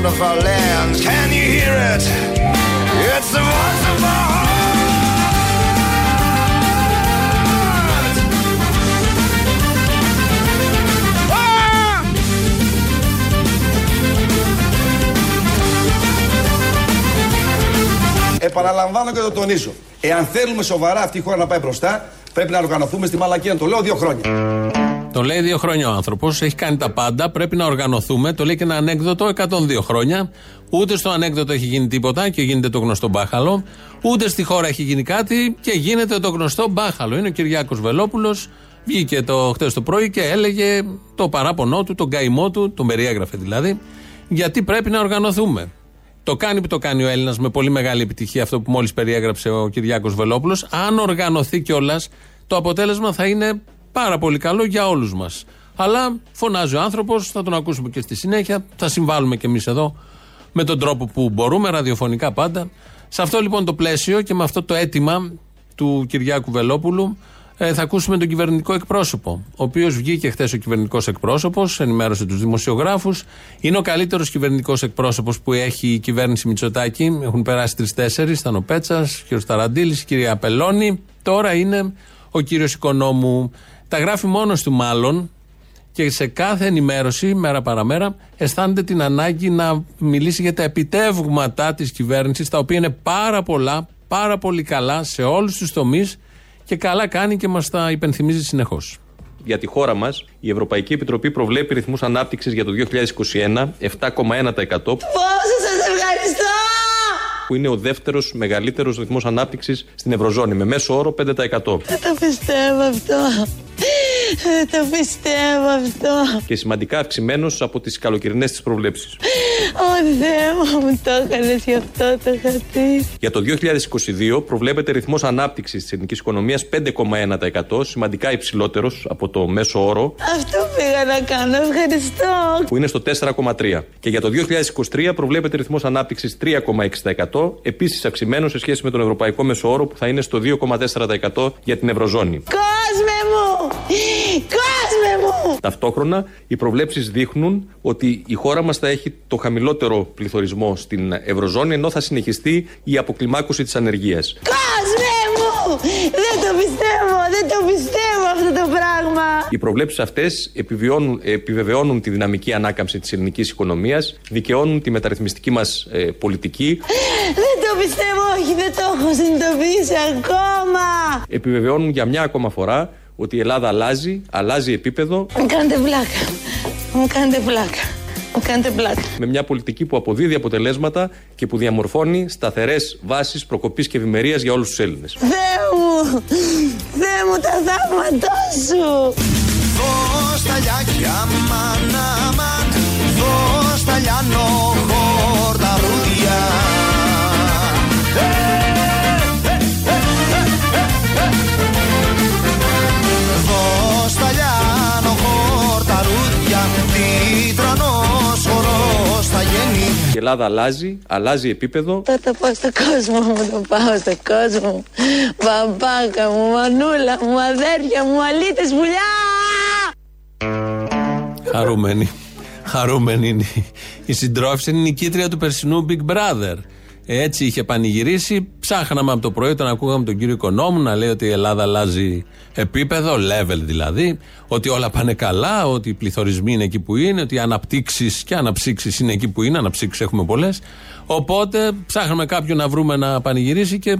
sound of our lands. Can you hear it? It's the voice of our heart. Επαναλαμβάνω και το τονίζω. Εάν θέλουμε σοβαρά αυτή η χώρα να πάει μπροστά, πρέπει να οργανωθούμε στη μαλακία. Το λέω δύο χρόνια. Το λέει δύο χρόνια ο άνθρωπος. Έχει κάνει τα πάντα. Πρέπει να οργανωθούμε. Το λέει και ένα ανέκδοτο 102 χρόνια. Ούτε στο ανέκδοτο έχει γίνει τίποτα και γίνεται το γνωστό μπάχαλο. Ούτε στη χώρα έχει γίνει κάτι και γίνεται το γνωστό μπάχαλο. Είναι ο Κυριάκος Βελόπουλος. Βγήκε το χτε το πρωί και έλεγε το παράπονό του, τον καημό του, τον περιέγραφε δηλαδή, γιατί πρέπει να οργανωθούμε. Το κάνει που το κάνει ο Έλληνας με πολύ μεγάλη επιτυχία αυτό που μόλις περιέγραψε ο Κυριάκος Βελόπουλος. Αν οργανωθεί κιόλας, το αποτέλεσμα θα είναι πάρα πολύ καλό για όλους μας. Αλλά φωνάζει ο άνθρωπος, θα τον ακούσουμε και στη συνέχεια, θα συμβάλλουμε κι εμείς εδώ με τον τρόπο που μπορούμε, ραδιοφωνικά πάντα. Σε αυτό λοιπόν το πλαίσιο και με αυτό το αίτημα του Κυριάκου Βελόπουλου, ε, θα ακούσουμε τον κυβερνητικό εκπρόσωπο. Ο οποίος βγήκε χθες ο κυβερνητικός εκπρόσωπος, ενημέρωσε τους δημοσιογράφους. Είναι ο καλύτερος κυβερνητικός εκπρόσωπος που έχει η κυβέρνηση Μητσοτάκη. Έχουν περάσει τρει-τέσσερι. Ήταν ο Πέτσας, ο κ. Ταραντήλης, η κυρία Πελώνη. Τώρα είναι ο κύριος Οικονόμου. Τα γράφει μόνος του μάλλον και σε κάθε ενημέρωση, μέρα παραμέρα, αισθάνεται την ανάγκη να μιλήσει για τα επιτεύγματα της κυβέρνησης, τα οποία είναι πάρα πολλά, πάρα πολύ καλά σε όλους τους τομείς και καλά κάνει και μας τα υπενθυμίζει συνεχώς. Για τη χώρα μας, η Ευρωπαϊκή Επιτροπή προβλέπει ρυθμούς ανάπτυξης για το 2021 7,1%. Πόσο σα ευχαριστώ! Που είναι ο δεύτερος μεγαλύτερος ρυθμός ανάπτυξης στην Ευρωζώνη, με μέσο όρο 5%. Δεν το πιστεύω αυτό. Δεν το πιστεύω αυτό. Και σημαντικά αυξημένος από τις καλοκαιρινές της προβλέψεις. Ω Θεέ μου, μου το έκανε γι' αυτό το χαρτί. Για το 2022 προβλέπεται ρυθμός ανάπτυξης της ελληνικής οικονομίας 5,1%, σημαντικά υψηλότερος από το μέσο όρο. Αυτό πήγα να κάνω, ευχαριστώ. Που είναι στο 4,3%. Και για το 2023 προβλέπεται ρυθμός ανάπτυξης 3,6%, επίσης αυξημένος σε σχέση με τον ευρωπαϊκό μέσο όρο που θα είναι στο 2,4% για την Ευρωζώνη. Κόσμε μου! Κόσμε μου! Ταυτόχρονα, οι προβλέψεις δείχνουν ότι η χώρα μας θα έχει το χαμηλότερο πληθωρισμό στην Ευρωζώνη, ενώ θα συνεχιστεί η αποκλιμάκωση της ανεργίας. Κόσμε μου! Δεν το πιστεύω, δεν το πιστεύω αυτό το πράγμα. Οι προβλέψεις αυτές επιβεβαιώνουν τη δυναμική ανάκαμψη της ελληνικής οικονομίας, δικαιώνουν τη μεταρρυθμιστική μας πολιτική. Δεν το πιστεύω, όχι, δεν το έχω συνειδητοποιήσει ακόμα. Επιβεβαιώνουν για μια ακόμα φορά ότι η Ελλάδα αλλάζει, αλλάζει επίπεδο. Μου κάνετε πλάκα. Μου κάνετε πλάκα. Μου κάνετε πλάκα. Με μια πολιτική που αποδίδει αποτελέσματα και που διαμορφώνει σταθερές βάσεις προκοπής και ευημερίας για όλους τους Έλληνες. Θεέ μου! Θεέ μου τα θαύματά σου! Δώσ' τα λιάκια μαν, αμάν Δώσ' τα λιάνο Ελλάδα αλλάζει, αλλάζει επίπεδο. Θα το πάω στον κόσμο μου, το πάω στον κόσμο μου. Μπαμπάκα μου, μανούλα μου, αδέρφια μου, αλήτες πουλιά! Χαρούμενη. Χαρούμενη είναι η συντρόφισσα, είναι η νικήτρια του περσινού Big Brother. Έτσι είχε πανηγυρίσει. Ψάχναμε από το πρωί όταν ακούγαμε τον κύριο Οικονόμου να λέει ότι η Ελλάδα αλλάζει επίπεδο, level δηλαδή, ότι όλα πάνε καλά, ότι οι πληθωρισμοί είναι εκεί που είναι, ότι οι αναπτύξεις και αναψύξεις είναι εκεί που είναι. Αναψύξεις έχουμε πολλές. Οπότε ψάχναμε κάποιον να βρούμε να πανηγυρίσει και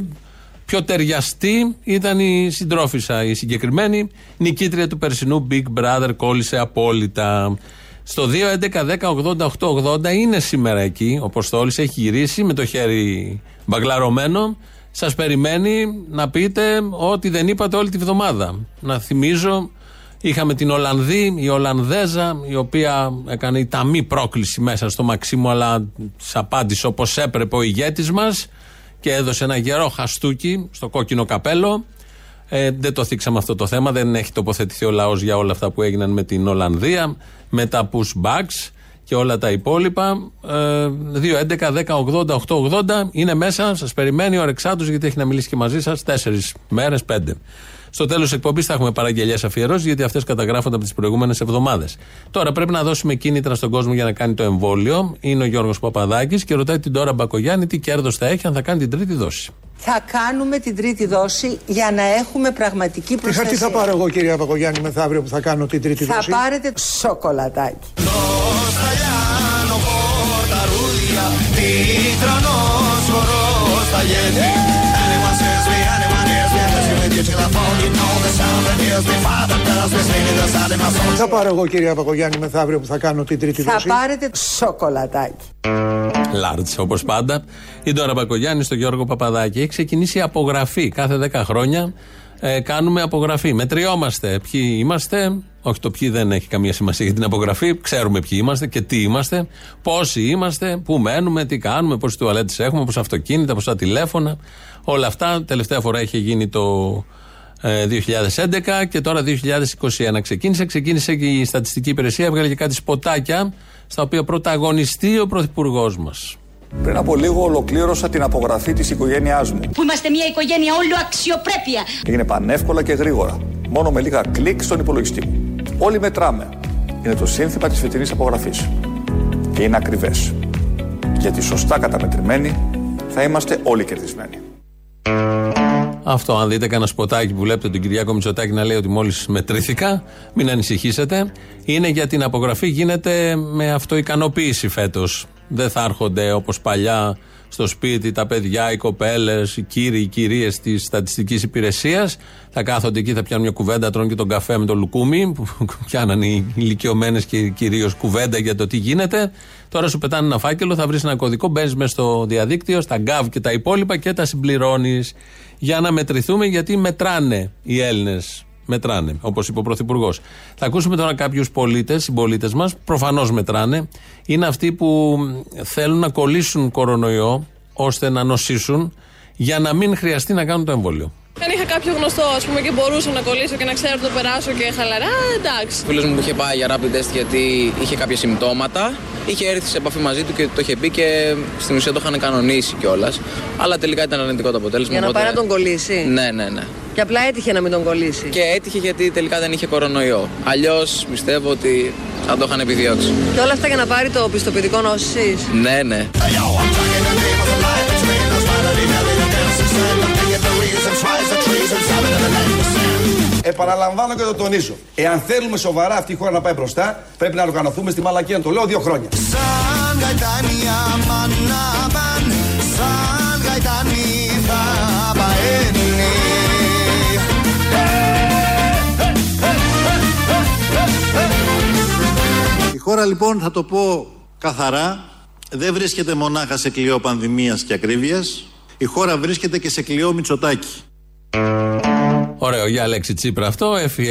πιο ταιριαστή ήταν η συντρόφισσα, η συγκεκριμένη νικήτρια του περσινού Big Brother, κόλλησε απόλυτα. Στο 2.11.10.80.880 είναι σήμερα εκεί. Ο Ποστόλη έχει γυρίσει με το χέρι μπαγκλαρωμένο. Σας περιμένει να πείτε ό,τι δεν είπατε όλη τη βδομάδα. Να θυμίζω, είχαμε την Ολλανδή, η Ολλανδέζα, η οποία έκανε η ταμή πρόκληση μέσα στο Μαξίμου, αλλά τη απάντησε όπως έπρεπε ο ηγέτης μας και έδωσε ένα γερό χαστούκι στο κόκκινο καπέλο. Ε, δεν το θίξαμε αυτό το θέμα. Δεν έχει τοποθετηθεί ο λαός για όλα αυτά που έγιναν με την Ολλανδία, με τα pushbacks. και όλα τα υπόλοιπα. Ε, 2.11.10.80.880 είναι μέσα, σας περιμένει ο Ρεξάτος γιατί έχει να μιλήσει και μαζί σας τέσσερις μέρες, πέντε. Στο τέλος τη εκπομπής θα έχουμε παραγγελίε αφιερώσεις, γιατί αυτές καταγράφονται από τις προηγούμενες εβδομάδες. Τώρα πρέπει να δώσουμε κίνητρα στον κόσμο για να κάνει το εμβόλιο. Είναι ο Γιώργος Παπαδάκης και ρωτάει την τώρα Μπακογιάννη τι κέρδος θα έχει αν θα κάνει την τρίτη δόση. Θα κάνουμε την τρίτη δόση για να έχουμε πραγματική Τι προστασία. χαρτί θα πάρω εγώ, κυρία Παπαγιάννη, μεθαύριο που θα κάνω την τρίτη Θα δόση; πάρετε σοκολατάκι. Stagliano θα πάρω εγώ, κυρία Παπαγιάννη, μεθαύριο που θα κάνω την τρίτη Θα δόση. πάρετε σοκολατάκι. Λάρτ, όπως πάντα. Η Ντόρα Μπακογιάννη στο Γιώργο Παπαδάκη. Έχει ξεκινήσει η απογραφή. Κάθε 10 χρόνια ε, κάνουμε απογραφή. Μετριόμαστε ποιοι είμαστε. Όχι, το ποιοι δεν έχει καμία σημασία για την απογραφή. Ξέρουμε ποιοι είμαστε και τι είμαστε. Πόσοι είμαστε, πού μένουμε, τι κάνουμε, πόσες τουαλέτες έχουμε, πόσα αυτοκίνητα, πόσα τηλέφωνα. Όλα αυτά. Τελευταία φορά είχε γίνει το ε, 2011 και τώρα 2021 ξεκίνησε. Ξεκίνησε και η στατιστική υπηρεσία, έβγαλε και κάτι σποτάκια στα οποία πρωταγωνιστεί ο πρωθυπουργός μας. Πριν από λίγο ολοκλήρωσα την απογραφή της οικογένειάς μου. που είμαστε μια οικογένεια όλο αξιοπρέπεια. Και έγινε πανεύκολα και γρήγορα. Μόνο με λίγα κλικ στον υπολογιστή μου. Όλοι μετράμε. Είναι το σύνθημα της φετινής απογραφής. Και είναι ακριβές. Γιατί σωστά καταμετρημένοι θα είμαστε όλοι κερδισμένοι. Αυτό, αν δείτε κανένα σποτάκι που βλέπετε τον Κυριάκο Μητσοτάκη να λέει ότι μόλις μετρήθηκα, μην ανησυχήσετε. Είναι για την απογραφή, γίνεται με αυτοικανοποίηση φέτος. Δεν θα έρχονται όπως παλιά στο σπίτι τα παιδιά, οι κοπέλες, οι κύριοι, οι κυρίες της στατιστικής υπηρεσίας. Θα κάθονται εκεί, θα πιάνουν μια κουβέντα, τρώνε και τον καφέ με το λουκούμι, που πιάνανε οι ηλικιωμένες και κυρίως κουβέντα για το τι γίνεται. Τώρα σου πετάνε ένα φάκελο, θα βρεις ένα κωδικό, μπαίνεις μέσα στο διαδίκτυο, στα γκάβ και τα υπόλοιπα και τα συμπληρώνεις για να μετρηθούμε, γιατί μετράνε οι Έλληνες. Μετράνε, όπως είπε ο Πρωθυπουργός. Θα ακούσουμε τώρα κάποιους πολίτες, συμπολίτες μας, προφανώς μετράνε. Είναι αυτοί που θέλουν να κολλήσουν κορονοϊό ώστε να νοσήσουν για να μην χρειαστεί να κάνουν το εμβόλιο. Αν είχα κάποιο γνωστό, ας πούμε, και μπορούσα να κολλήσω και να ξέρω ότι το περάσω και χαλαρά, εντάξει. φίλος μου που είχε πάει για rapid test γιατί είχε κάποια συμπτώματα. Είχε έρθει σε επαφή μαζί του και το είχε πει και στην ουσία το είχαν κανονίσει κιόλας. Αλλά τελικά ήταν αρνητικό το αποτέλεσμα. Για να οπότε- πάει να τον κολλήσει. Ναι, ναι, ναι. Και απλά έτυχε να μην τον κολλήσει. Και έτυχε γιατί τελικά δεν είχε κορονοϊό. Αλλιώς πιστεύω ότι θα το είχαν επιδιώξει. Και όλα αυτά για να πάρει το πιστοποιητικό νόσηση. Ναι, ναι. Επαναλαμβάνω και το τονίζω. Εάν θέλουμε σοβαρά αυτή η χώρα να πάει μπροστά, πρέπει να οργανωθούμε στη μαλακία. Το λέω δύο χρόνια. Σαν γαϊτάνι αμανάβαν Σαν χώρα λοιπόν θα το πω καθαρά δεν βρίσκεται μονάχα σε κλειό πανδημίας και ακρίβειας η χώρα βρίσκεται και σε κλειό Μητσοτάκη. Ωραίο για λέξη Τσίπρα αυτό. Εφη-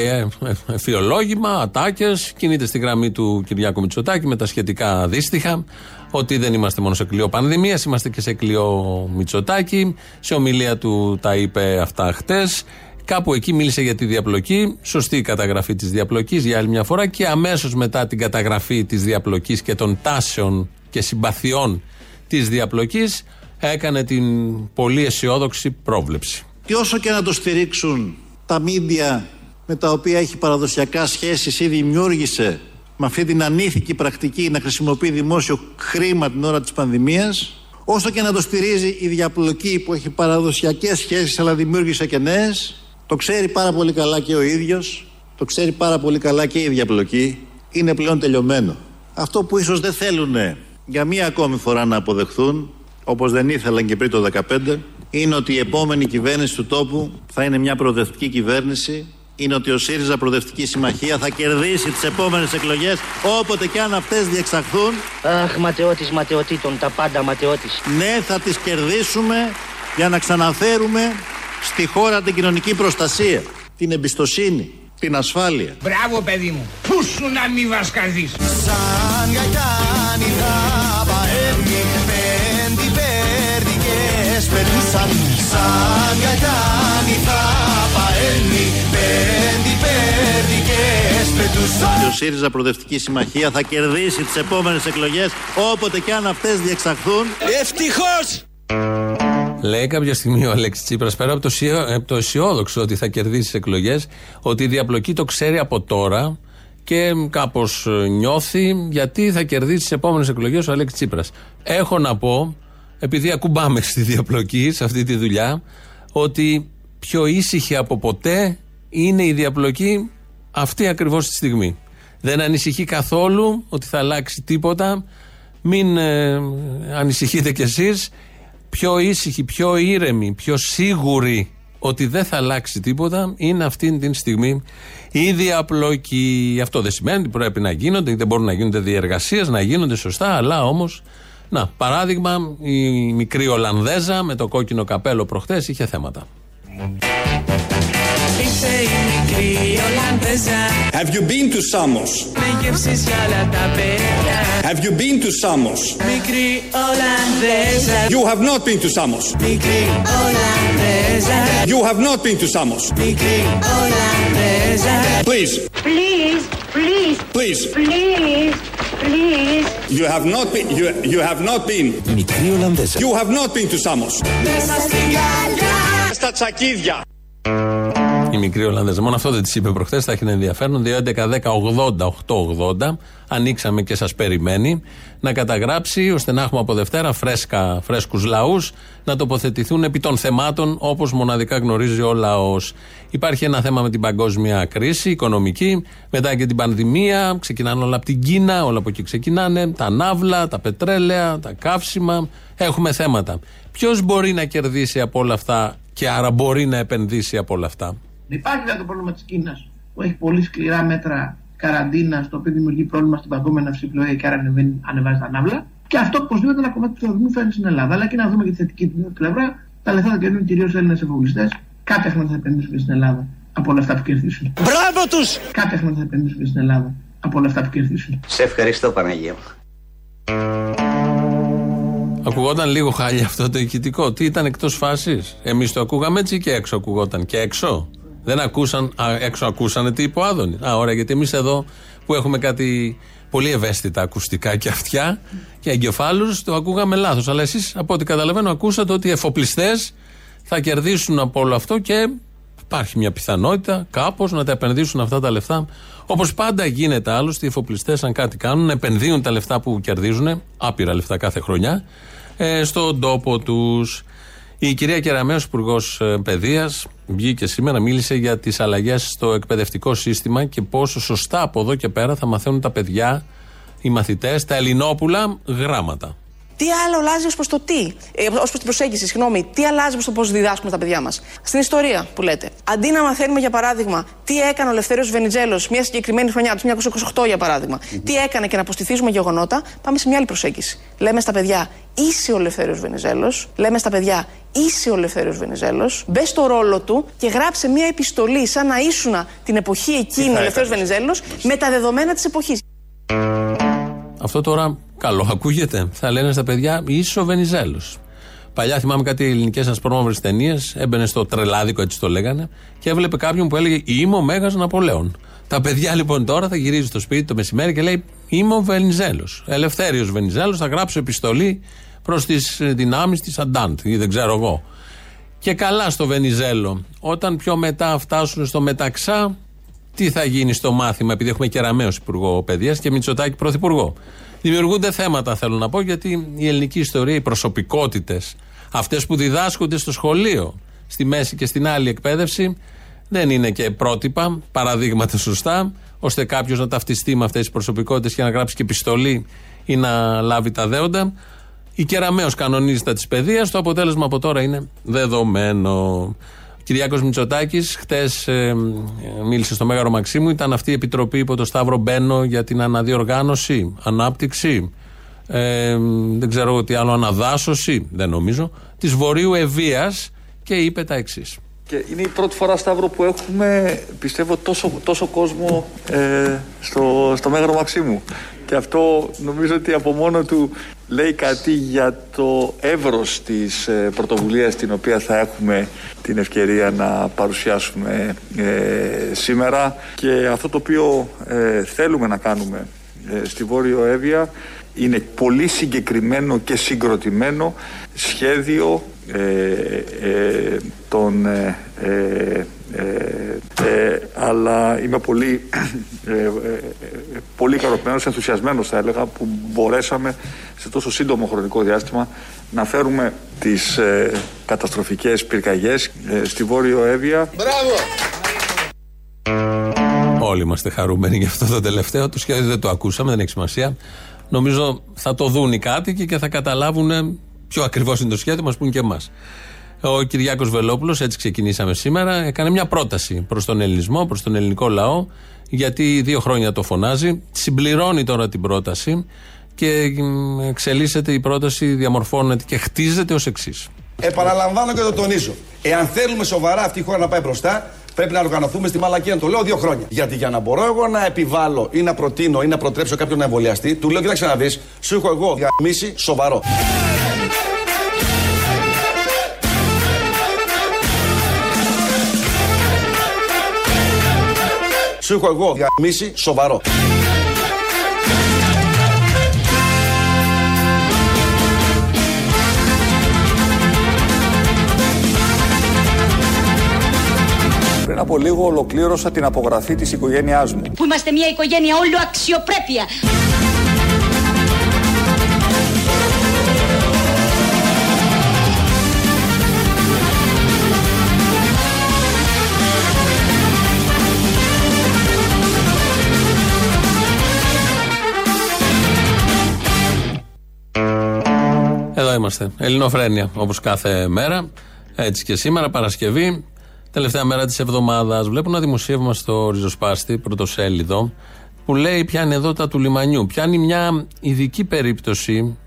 Εφιολόγημα, ατάκες. Κινείται στη γραμμή του Κυριάκου Μητσοτάκη με τα σχετικά δύστιχα. Ότι δεν είμαστε μόνο σε κλειό πανδημίας, είμαστε και σε κλειό Μητσοτάκη. Σε ομιλία του τα είπε αυτά χτες. Κάπου εκεί μίλησε για τη διαπλοκή. Σωστή η καταγραφή της διαπλοκής για άλλη μια φορά. Και αμέσως μετά την καταγραφή της διαπλοκής και των τάσεων και συμπαθειών της διαπλοκής, έκανε την πολύ αισιόδοξη πρόβλεψη. Και όσο και να το στηρίξουν τα μίντια με τα οποία έχει παραδοσιακά σχέσεις ή δημιούργησε με αυτή την ανήθικη πρακτική να χρησιμοποιεί δημόσιο χρήμα την ώρα της πανδημίας όσο και να το στηρίζει η διαπλοκή που έχει παραδοσιακές σχέσεις αλλά δημιούργησε και νέες το ξέρει πάρα πολύ καλά και ο ίδιος το ξέρει πάρα πολύ καλά και η διαπλοκή είναι πλέον τελειωμένο αυτό που ίσως δεν θέλουν για μία ακόμη φορά να αποδεχθούν όπως δεν ήθελαν και πριν το 2015, είναι ότι η επόμενη κυβέρνηση του τόπου θα είναι μια προοδευτική κυβέρνηση, είναι ότι ο ΣΥΡΙΖΑ Προοδευτική Συμμαχία θα κερδίσει τις επόμενες εκλογές όποτε και αν αυτές διεξαχθούν. Αχ, ματαιώτης ματαιωτήτων, τα πάντα ματαιώτης. Ναι, θα τις κερδίσουμε για να ξαναφέρουμε στη χώρα την κοινωνική προστασία, την εμπιστοσύνη, την ασφάλεια. Μπράβο παιδί μου. Πού σου να μη βασκαδείς. Σαν γαϊτάνι θα παένει Πέντι πέρδικες πετούσαν Σαν γαϊτάνι θα παένει Πέντι πέρδικες πετούσαν Και ο ΣΥΡΙΖΑ Προοδευτική Συμμαχία θα κερδίσει τις επόμενες εκλογές όποτε και αν αυτές διεξαχθούν. Ευτυχώς! Λέει κάποια στιγμή ο Αλέξης Τσίπρας, πέρα από το, αισιο- από το αισιόδοξο ότι θα κερδίσεις τι εκλογές, ότι η διαπλοκή το ξέρει από τώρα και κάπως νιώθει γιατί θα κερδίσεις τι επόμενες εκλογές ο Αλέξης Τσίπρας. Έχω να πω, επειδή ακουμπάμε στη διαπλοκή, σε αυτή τη δουλειά, ότι πιο ήσυχη από ποτέ είναι η διαπλοκή αυτή ακριβώς τη στιγμή. Δεν ανησυχεί καθόλου ότι θα αλλάξει τίποτα. Μην ε, ανησυχείτε κι εσείς πιο ήσυχοι, πιο ήρεμοι, πιο σίγουροι ότι δεν θα αλλάξει τίποτα είναι αυτή τη στιγμή η διαπλοκή. Αυτό δεν σημαίνει ότι πρέπει να γίνονται, δεν μπορούν να γίνονται διεργασίες, να γίνονται σωστά, αλλά όμως. Να, παράδειγμα, η μικρή Ολλανδέζα με το κόκκινο καπέλο προχθές είχε θέματα. Είσαι η μικρή Ολλανδέζα Have you been to Samos? Με γεύσεις για όλα τα παιδιά Have you been to Samos? Μικρή Ολλανδέζα You have not been to Samos. Μικρή Ολλανδέζα You have not been to Samos. Μικρή Ολλανδέζα Please, Please, please, please. please, please. You have not been. You, you have not been. Μικρή Ολλανδέζα You have not been to Samos. Μέσα στην καρδιά Στα τσακίδια. Η μικρή Ολλανδέζα. Μόνο αυτό δεν της είπε προχθές. Θα έχει ένα ενδιαφέρον. 2.11.10.80.880. Ανοίξαμε και σας περιμένει να καταγράψει ώστε να έχουμε από Δευτέρα φρέσκα, φρέσκους λαούς να τοποθετηθούν επί των θεμάτων όπως μοναδικά γνωρίζει ο λαός. Υπάρχει ένα θέμα με την παγκόσμια κρίση οικονομική, μετά και την πανδημία. Ξεκινάνε όλα από την Κίνα, όλα από εκεί ξεκινάνε. Τα ναύλα, τα πετρέλαια, τα καύσιμα. Έχουμε θέματα. Ποιος μπορεί να κερδίσει από όλα αυτά και άρα μπορεί να επενδύσει από όλα αυτά; Υπάρχει βέβαια το πρόβλημα της Κίνας που έχει πολύ σκληρά μέτρα καραντίνας, το οποίο δημιουργεί πρόβλημα στην παγκόσμια ναυσιπλοεία και άρα ανεβαίνει- ανεβάζει τα ναύλα. Και αυτό οπωσδήποτε ένα κομμάτι του θεωρητικού φέρνει στην Ελλάδα. Αλλά και να δούμε και τη θετική πλευρά. Τα λεφτά θα κερδίζουν κυρίως Έλληνες εφοπλιστές. Κάποια χρήματα θα επενδύσουν και στην Ελλάδα από όλα αυτά που κερδίσουν. Μπράβο τους! Κάποια χρήματα θα επενδύσουν και στην Ελλάδα από όλα αυτά που κερδίσουν. Σε ευχαριστώ Παναγία μου. Ακουγόταν λίγο χάλια αυτό το ηχητικό. Τι ήταν εκτός φάσης; Εμείς το ακούγαμε έτσι και έξω ακουγόταν. Και έξω; Δεν ακούσαν. Α, έξω ακούσανε τι είπε ο Άδωνης. Α, ωραία, γιατί εμείς εδώ που έχουμε κάτι πολύ ευαίσθητα ακουστικά και αυτιά και εγκεφάλους, το ακούγαμε λάθος. Αλλά εσείς, από ό,τι καταλαβαίνω, ακούσατε ότι οι εφοπλιστές θα κερδίσουν από όλο αυτό και υπάρχει μια πιθανότητα κάπως να τα επενδύσουν αυτά τα λεφτά. Όπως πάντα γίνεται άλλωστε, οι εφοπλιστές, αν κάτι κάνουν, επενδύουν τα λεφτά που κερδίζουν, άπειρα λεφτά κάθε χρονιά, ε, στον τόπο τους. Η κυρία Κεραμέως, Υπουργός Παιδείας, βγήκε σήμερα, μίλησε για τις αλλαγές στο εκπαιδευτικό σύστημα και πόσο σωστά από εδώ και πέρα θα μαθαίνουν τα παιδιά, οι μαθητές, τα Ελληνόπουλα γράμματα. Τι άλλο αλλάζει ως προς το τι, ε, ως προς την προσέγγιση, συγγνώμη, τι αλλάζει προ το πώς διδάσκουμε στα παιδιά μας; Στην ιστορία που λέτε. Αντί να μαθαίνουμε, για παράδειγμα, τι έκανε ο Ελευθέριο Βενιζέλος μια συγκεκριμένη χρονιά, το 1928 για παράδειγμα, τι έκανε και να αποστηθήσουμε γεγονότα, πάμε σε μια άλλη προσέγγιση. Λέμε στα παιδιά, είσαι ο Ελευθέριο Βενιζέλος, λέμε στα παιδιά, είσαι ο Ελευθέριο Βενιζέλος, μπε στο ρόλο του και γράψε μια επιστολή σαν να ήσουν την εποχή εκείνη ο Ελευθέριο Βενιζέλος με τα δεδομένα της εποχής. Αυτό τώρα καλό ακούγεται. Θα λένε στα παιδιά, είσαι ο Βενιζέλος. Παλιά θυμάμαι κάτι ελληνικές ασπρόμαυρες ταινίες. Έμπαινε στο τρελάδικο, έτσι το λέγανε, και έβλεπε κάποιον που έλεγε Είμαι ο Μέγας Ναπολέον. Τα παιδιά λοιπόν τώρα θα γυρίζει στο σπίτι το μεσημέρι και λέει Είμαι ο Βενιζέλος. Ελευθέριος Βενιζέλος, θα γράψω επιστολή προς τις δυνάμεις της Αντάντ ή δεν ξέρω εγώ. Και καλά στο Βενιζέλο. Όταν πιο μετά φτάσουν στο μεταξά, τι θα γίνει στο μάθημα, επειδή έχουμε και Ραμαίο Υπουργό Παιδεία και Μητσοτάκη Πρωθυπουργό. Δημιουργούνται θέματα, θέλω να πω, γιατί η ελληνική ιστορία, οι προσωπικότητες, αυτές που διδάσκονται στο σχολείο, στη μέση και στην άλλη εκπαίδευση, δεν είναι και πρότυπα, παραδείγματα σωστά, ώστε κάποιος να ταυτιστεί με αυτές τις προσωπικότητες και να γράψει και επιστολή ή να λάβει τα δέοντα. Η Κεραμαίο κανονίζει τα της παιδείας. Το αποτέλεσμα από τώρα είναι δεδομένο. Κυριάκος Μητσοτάκης, χτες μίλησε στο Μέγαρο Μαξίμου. Ήταν αυτή η επιτροπή υπό το Σταύρο Μπένο για την αναδιοργάνωση, ανάπτυξη. Ε, δεν ξέρω εγώ τι άλλο, αναδάσωση, δεν νομίζω, της Βορείου Ευεία και είπε τα εξής. Και είναι η πρώτη φορά, Σταύρο, που έχουμε, πιστεύω, τόσο, τόσο κόσμο ε, στο, στο Μέγαρο Μαξίμου. Και αυτό νομίζω ότι από μόνο του λέει κάτι για το εύρος της ε, πρωτοβουλίας την οποία θα έχουμε την ευκαιρία να παρουσιάσουμε ε, σήμερα. Και αυτό το οποίο ε, θέλουμε να κάνουμε ε, στη Βόρειο Εύβοια είναι πολύ συγκεκριμένο και συγκροτημένο σχέδιο ε, ε, των ε, ε, ε, αλλά είμαι πολύ ε, ε, πολύ ικανοποιημένος, ενθουσιασμένος θα έλεγα που μπορέσαμε σε τόσο σύντομο χρονικό διάστημα να φέρουμε τις ε, καταστροφικές πυρκαγιές ε, στη Βόρειο Εύβοια Όλοι είμαστε χαρούμενοι για αυτό το τελευταίο. Το σχέδιο δεν το ακούσαμε, δεν έχει σημασία. Νομίζω θα το δουν οι κάτοικοι και θα καταλάβουν ποιο ακριβώς είναι το σχέδιο, μας πούν και εμάς. Ο Κυριάκος Βελόπουλος, έτσι ξεκινήσαμε σήμερα, έκανε μια πρόταση προς τον ελληνισμό, προς τον ελληνικό λαό, γιατί δύο χρόνια το φωνάζει. Συμπληρώνει τώρα την πρόταση και μ, εξελίσσεται η πρόταση, διαμορφώνεται και χτίζεται ως εξής. Επαναλαμβάνω και το τονίζω. Εάν θέλουμε σοβαρά αυτή η χώρα να πάει μπροστά, πρέπει να οργανωθούμε στη μαλακία. Το λέω δύο χρόνια. Γιατί για να μπορώ εγώ να επιβάλλω ή να προτείνω ή να προτρέψω κάποιον να εμβολιαστεί, του λέω: Κοιτάξτε να δεις, σου έχω εγώ διαμίσει σοβαρό. Σου έχω εγώ διαμίσει σοβαρό. Πριν από λίγο ολοκλήρωσα την απογραφή της οικογένειάς μου Που είμαστε μια οικογένεια όλο αξιοπρέπεια. Εδώ είμαστε. Ελληνοφρένια, όπως κάθε μέρα. Έτσι και σήμερα, Παρασκευή, τελευταία μέρα της εβδομάδας. Βλέπω ένα δημοσίευμα στο Ριζοσπάστη, πρωτοσέλιδο, που λέει πιάνει εδώ τα του λιμανιού. Πιάνει μια ειδική περίπτωση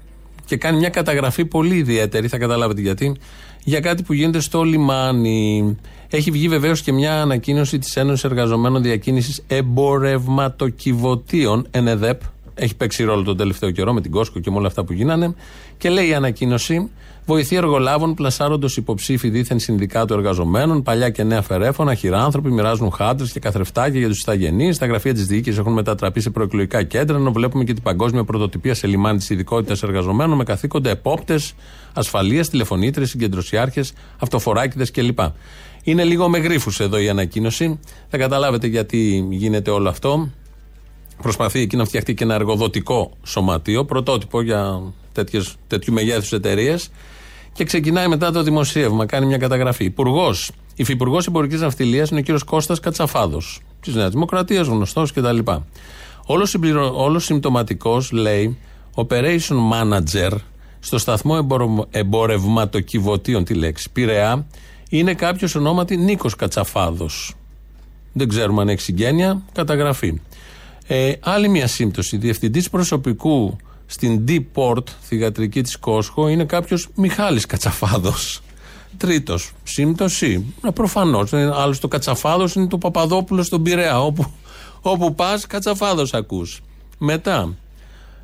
και κάνει μια καταγραφή πολύ ιδιαίτερη, θα καταλάβετε γιατί, για κάτι που γίνεται στο λιμάνι. Έχει βγει βεβαίως και μια ανακοίνωση της Ένωσης Εργαζομένων Διακίνησης Εμπορευματοκιβωτίων, ΕΝΕΔΕΠ. Έχει παίξει ρόλο τον τελευταίο καιρό με την Κόσκο και με όλα αυτά που γίνανε. Και λέει η ανακοίνωση: Βοηθή εργολάβων πλασάροντος υποψήφοι δίθεν συνδικάτου εργαζομένων, παλιά και νέα φερέφωνα, χειράνθρωποι, μοιράζουν χάντρε και καθρεφτάκια για τους Ιθαγενεί. Τα γραφεία της διοίκησης έχουν μετατραπεί σε προεκλογικά κέντρα, ενώ βλέπουμε και την παγκόσμια πρωτοτυπία σε λιμάνι της ειδικότητας εργαζομένων με καθήκοντα επόπτες, ασφαλείας, τηλεφωνήτρες, συγκεντρωσιάρχες, αυτοφοράκιδε κλπ. Είναι λίγο με γρήφου εδώ η ανακοίνωση. Θα καταλάβετε γιατί γίνεται όλο αυτό. Προσπαθεί εκεί να φτιαχτεί και ένα εργοδοτικό σωματείο, πρωτότυπο για τέτοιες, τέτοιου μεγέθους εταιρείες. Και ξεκινάει μετά το δημοσίευμα, κάνει μια καταγραφή. Υπουργός, υφυπουργός Εμπορικής Ναυτιλίας είναι ο κύριος Κώστας Κατσαφάδος, της Νέας Δημοκρατίας, γνωστός κτλ. Όλος, συμπληρω... όλος συμπτωματικός λέει Operation Manager στο σταθμό εμπορο... εμπορευματοκιβωτίων, τη λέξη, Πειραιά, είναι κάποιος ονόματι Νίκος Κατσαφάδος. Δεν ξέρουμε αν έχει συγγένεια, καταγραφή. Ε, άλλη μια σύμπτωση. Διευθυντής προσωπικού στην D-Port, θηγατρική της Κόσχο, είναι κάποιος Μιχάλης Κατσαφάδος. Τρίτος. Σύμπτωση. Προφανώς. Άλλος το Κατσαφάδος είναι το Παπαδόπουλο στον Πειραιά. Όπου, όπου πας, Κατσαφάδος ακούς. Μετά.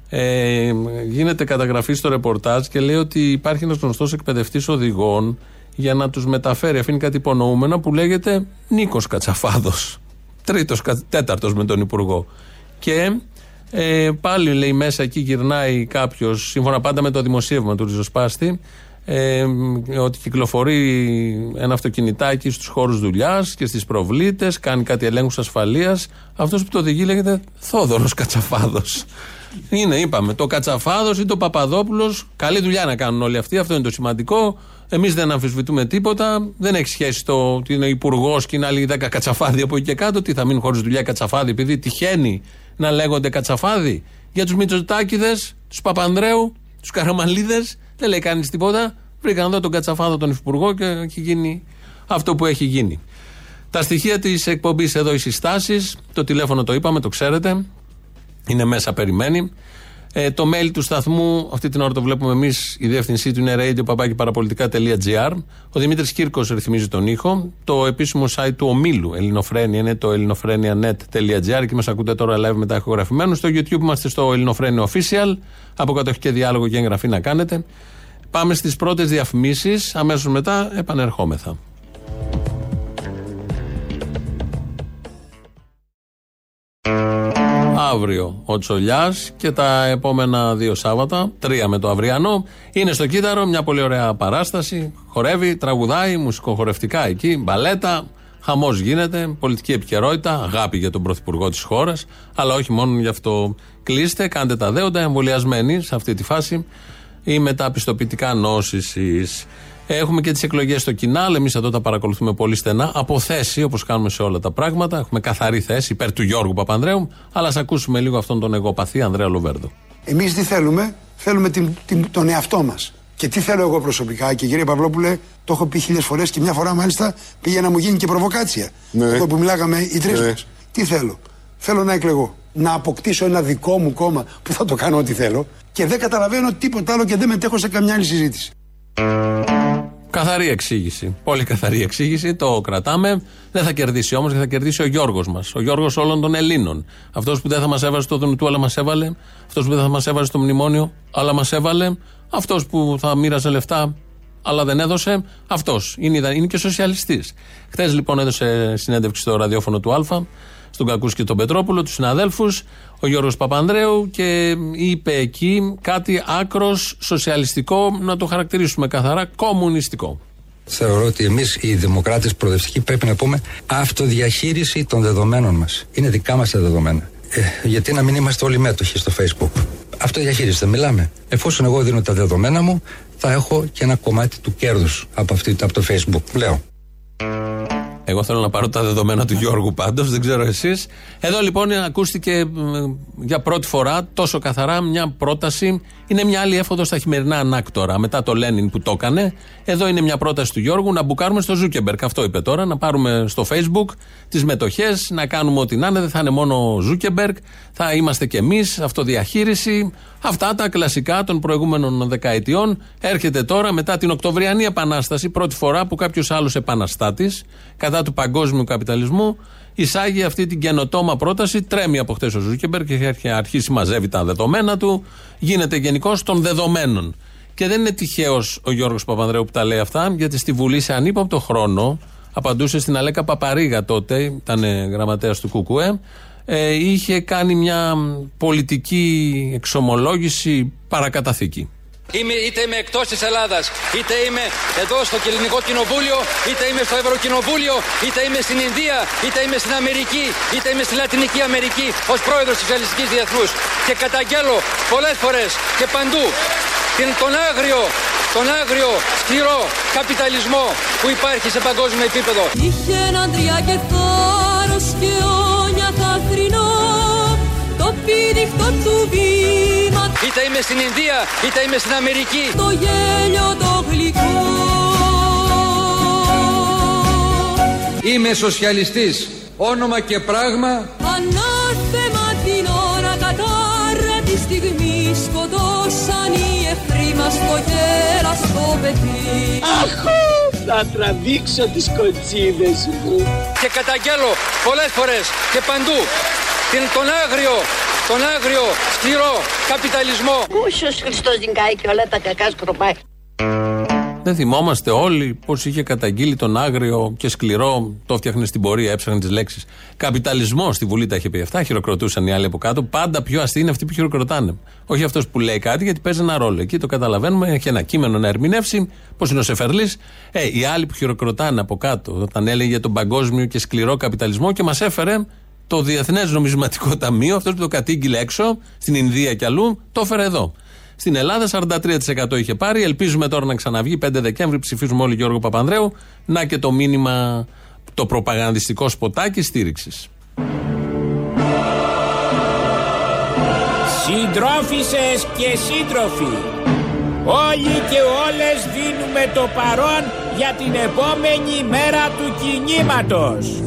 Ε, γίνεται καταγραφή στο ρεπορτάζ και λέει ότι υπάρχει ένας γνωστός εκπαιδευτής οδηγών για να τους μεταφέρει. Αφήνει κάτι υπονοούμενα που λέγεται Νίκος Κατσαφάδος. Τρίτος, τέταρτος με τον Υπουργό. Και ε, πάλι λέει μέσα εκεί γυρνάει κάποιος, σύμφωνα πάντα με το δημοσίευμα του Ριζοσπάστη, ε, ότι κυκλοφορεί ένα αυτοκινητάκι στους χώρους δουλειάς και στις προβλήτες, κάνει κάτι ελέγχους ασφαλείας. Αυτός που το οδηγεί λέγεται Θόδωρος Κατσαφάδος. Είναι, είπαμε, το Κατσαφάδος ή το Παπαδόπουλος. Καλή δουλειά να κάνουν όλοι αυτοί, αυτό είναι το σημαντικό. Εμείς δεν αμφισβητούμε τίποτα. Δεν έχει σχέση το ότι είναι υπουργός και είναι άλλοι 10 κατσαφάδι από εκεί και κάτω. Τι θα μείνουν χωρίς δουλειά κατσαφάδι, επειδή τυχαίνει να λέγονται κατσαφάδι. Για τους Μητσοτάκηδες, τους Παπανδρέου, τους Καραμαλίδες, δεν λέει κανείς τίποτα. Βρήκαν εδώ τον Κατσαφάδο τον Υφυπουργό και έχει γίνει αυτό που έχει γίνει. Τα στοιχεία της εκπομπής εδώ, οι συστάσεις, το τηλέφωνο το είπαμε, το ξέρετε. Είναι μέσα, περιμένει. Ε, το mail του σταθμού, αυτή την ώρα το βλέπουμε εμείς, η διεύθυνσή του είναι radio.parapolitica.gr. Ο Δημήτρης Κύρκος ρυθμίζει τον ήχο. Το επίσημο site του ομίλου Ελληνοφρένια είναι το ελληνοφρένια.net.gr και μας ακούτε τώρα live μετά ηχογραφημένου. Στο YouTube είμαστε στο Ελληνοφρένια Official. Από κάτω έχει και διάλογο και εγγραφή να κάνετε. Πάμε στις πρώτες διαφημίσεις. Αμέσως μετά επανερχόμεθα. Αύριο ο Τσολιάς και τα επόμενα δύο Σάββατα, τρία με το αυριανό, είναι στο Κύτταρο μια πολύ ωραία παράσταση. Χορεύει, τραγουδάει, μουσικοχορευτικά εκεί, μπαλέτα. Χαμός γίνεται, πολιτική επικαιρότητα, αγάπη για τον πρωθυπουργό της χώρας, αλλά όχι μόνο γι' αυτό. Κλείστε, κάντε τα δέοντα, εμβολιασμένοι σε αυτή τη φάση ή με τα πιστοποιητικά νόσησης. Έχουμε και τις εκλογές στο κοινάλ. Εμείς εδώ τα παρακολουθούμε πολύ στενά. Από θέση, όπως κάνουμε σε όλα τα πράγματα. Έχουμε καθαρή θέση υπέρ του Γιώργου Παπανδρέου. Αλλά ας ακούσουμε λίγο αυτόν τον εγωπαθή Ανδρέα Λοβέρδο. Εμείς τι θέλουμε, θέλουμε την, την, τον εαυτό μας. Και τι θέλω εγώ προσωπικά, και κύριε Παυλόπουλε, το έχω πει χίλιες φορές και μια φορά μάλιστα πήγε να μου γίνει και προβοκάτσια. Ναι. Εδώ που μιλάγαμε οι τρεις Ναι. μας. Τι θέλω, θέλω να εκλεγώ. Να αποκτήσω ένα δικό μου κόμμα που θα το κάνω ό,τι θέλω και δεν καταλαβαίνω τίποτα άλλο και δεν μετέχω σε καμιά άλλη συζήτηση. Καθαρή εξήγηση. Πολύ καθαρή εξήγηση. Το κρατάμε. Δεν θα κερδίσει όμως, θα κερδίσει ο Γιώργος μας. Ο Γιώργος όλων των Ελλήνων. Αυτός που δεν θα μας έβαζε στο ΔΝΤ, αλλά μας έβαλε. Αυτός που δεν θα μας έβαζε στο μνημόνιο, αλλά μας έβαλε. Αυτός που θα μοίραζε λεφτά, αλλά δεν έδωσε. Αυτός. Είναι, είναι και σοσιαλιστής. Χθες λοιπόν έδωσε συνέντευξη στο ραδιόφωνο του Α, στον Κακούς και τον Πετρόπουλο, τους συναδέλφους, ο Γιώργος Παπανδρέου και είπε εκεί κάτι άκρος σοσιαλιστικό, να το χαρακτηρίσουμε καθαρά, κομμουνιστικό. Θεωρώ ότι εμείς οι δημοκράτες προοδευτικοί πρέπει να πούμε αυτοδιαχείριση των δεδομένων μας. Είναι δικά μας τα δεδομένα. Ε, γιατί να μην είμαστε όλοι μέτοχοι στο Facebook; Αυτοδιαχείριση, δεν μιλάμε. Εφόσον εγώ δίνω τα δεδομένα μου, θα έχω και ένα κομμάτι του κέρδους από, αυτή- από το Facebook. Λέω. Εγώ θέλω να πάρω τα δεδομένα του Γιώργου πάντως, δεν ξέρω εσείς. Εδώ λοιπόν ακούστηκε μ, για πρώτη φορά τόσο καθαρά μια πρόταση. Είναι μια άλλη έφοδο στα χειμερινά ανάκτορα. Μετά το Λένιν που το έκανε. Εδώ είναι μια πρόταση του Γιώργου να μπουκάρουμε στο Zuckerberg. Αυτό είπε τώρα. Να πάρουμε στο Facebook τις μετοχές, να κάνουμε ό,τι να 'ναι. Δεν θα είναι μόνο ο Zuckerberg. Θα είμαστε κι εμείς, αυτοδιαχείριση. Αυτά τα κλασικά των προηγούμενων δεκαετιών. Έρχεται τώρα μετά την Οκτωβριανή Επανάσταση, πρώτη φορά που κάποιος άλλος επαναστάτης κατά του παγκόσμιου καπιταλισμού εισάγει αυτή την καινοτόμα πρόταση. Τρέμει από χτες ο Zuckerberg και έχει αρχίσει μαζεύει τα δεδομένα του. Γίνεται γενικός των δεδομένων. Και δεν είναι τυχαίος ο Γιώργος Παπανδρέου που τα λέει αυτά, γιατί στη Βουλή σε ανύποπτο χρόνο απαντούσε στην Αλέκα Παπαρίγα τότε, ήταν γραμματέας του ΚΚΕ, ε, είχε κάνει μια πολιτική εξομολόγηση παρακαταθήκη. Είμαι, είτε είμαι εκτός της Ελλάδας, είτε είμαι εδώ στο Ελληνικό Κοινοβούλιο, είτε είμαι στο Ευρωκοινοβούλιο, είτε είμαι στην Ινδία, είτε είμαι στην Αμερική, είτε είμαι στη Λατινική Αμερική ως πρόεδρος της Σοσιαλιστικής Διεθνούς. Και καταγγέλω πολλές φορές και παντού την, τον άγριο, τον άγριο σκληρό καπιταλισμό που υπάρχει σε παγκόσμιο επίπεδο. Είχε έναν και θάρρος και όνια καθρινό Το πήδηχτο του βήμα Είτε είμαι στην Ινδία, είτε είμαι στην Αμερική. Το γέλιο το γλυκό Είμαι σοσιαλιστής. Όνομα και πράγμα Ανάθεμα την ώρα κατάρα τη στιγμή Σκοτώσαν οι εχθροί μας το γέραστο παιδί Αχού, θα τραβήξω τις κοτσίδες μου. Και καταγγέλω πολλές φορές και παντού την, τον άγριο, τον άγριο σκληρό καπιταλισμό. Πούσος Χριστός νικάει και όλα τα κακά σκροπάει. Δεν θυμόμαστε όλοι πώ είχε καταγγείλει τον άγριο και σκληρό, το φτιάχνε στην πορεία, έψαχνε τις λέξεις. Καπιταλισμό στη Βουλή τα είχε πει αυτά, χειροκροτούσαν οι άλλοι από κάτω. Πάντα πιο αστεί είναι αυτοί που χειροκροτάνε. Όχι αυτός που λέει κάτι, γιατί παίζει ένα ρόλο. Εκεί το καταλαβαίνουμε, έχει ένα κείμενο να ερμηνεύσει, πώ είναι ο Σεφερλής. Ε, οι άλλοι που χειροκροτάνε από κάτω, όταν έλεγε για τον παγκόσμιο και σκληρό καπιταλισμό και μας έφερε το Διεθνές Νομισματικό Ταμείο, αυτός που το κατήγγειλε έξω, στην Ινδία και αλλού, το έφερε εδώ. Στην Ελλάδα 43% είχε πάρει. Ελπίζουμε τώρα να ξαναβγεί. 5 Δεκέμβρη ψηφίζουμε όλοι Γιώργο Παπανδρέου. Να και το μήνυμα, το προπαγανδιστικό σποτάκι στήριξης. Συντρόφισσες και σύντροφοι, όλοι και όλες δίνουμε το παρόν για την επόμενη μέρα του κινήματος.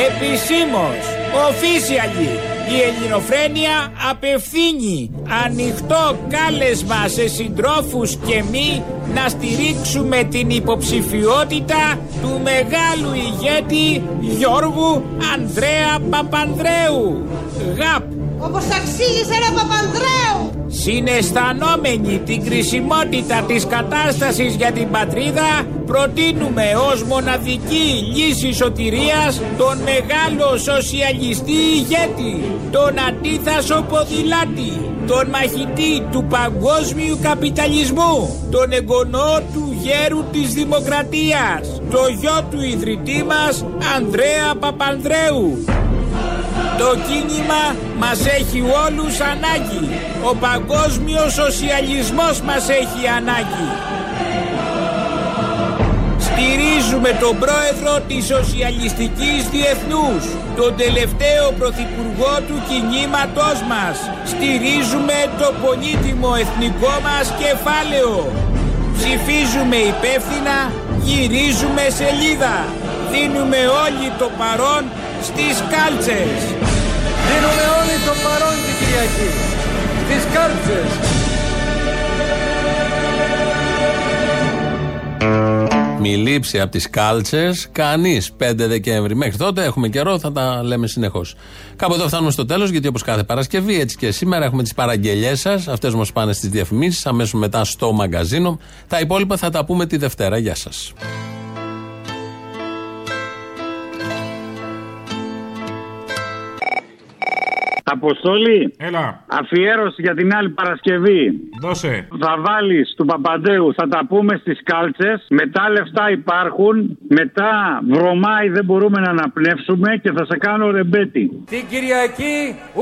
Episimos, Office allí. Η ελληνοφρένεια απευθύνει ανοιχτό κάλεσμα σε συντρόφους και μη να στηρίξουμε την υποψηφιότητα του μεγάλου ηγέτη Γιώργου Ανδρέα Παπανδρέου. ΓΑΠ. Όπως αξίζει σε ένα Παπανδρέου. Συναισθανόμενοι την κρισιμότητα της κατάστασης για την πατρίδα, προτείνουμε ως μοναδική λύση σωτηρίας τον μεγάλο σοσιαλιστή ηγέτη, τον αντίθασο ποδηλάτη, τον μαχητή του παγκόσμιου καπιταλισμού, τον εγγονό του γέρου της δημοκρατίας, το γιο του ιδρυτή μας Ανδρέα Παπανδρέου. Το κίνημα μας έχει όλους ανάγκη. Ο παγκόσμιος σοσιαλισμός μας έχει ανάγκη. Στηρίζουμε τον πρόεδρο της Σοσιαλιστικής Διεθνούς, τον τελευταίο πρωθυπουργό του κινήματός μας. Στηρίζουμε το πολύτιμο εθνικό μας κεφάλαιο. Ψηφίζουμε υπεύθυνα, γυρίζουμε σελίδα. Δίνουμε όλοι το παρόν στις κάλτσες. Δίνουμε όλοι το παρόν την Κυριακή. Στις κάλτσες. Μη λείψει από τις κάλτσες κανείς 5 Δεκέμβρη. Μέχρι τότε έχουμε καιρό, θα τα λέμε συνεχώς. Κάπου εδώ φτάνουμε στο τέλος, γιατί όπως κάθε Παρασκευή, έτσι και σήμερα έχουμε τις παραγγελίε σας. Αυτές μας πάνε στις διαφημίσεις, αμέσως μετά στο μαγκαζίνο. Τα υπόλοιπα θα τα πούμε τη Δευτέρα. Γεια σας. Αποστολή. Έλα. Αφιέρωση για την άλλη Παρασκευή. Δώσε. Θα βάλεις του Παπαντέου, θα τα πούμε στις κάλτσες. Μετά λεφτά υπάρχουν. Μετά βρωμάει, δεν μπορούμε να αναπνεύσουμε και θα σε κάνω ρεμπέτη. Την Κυριακή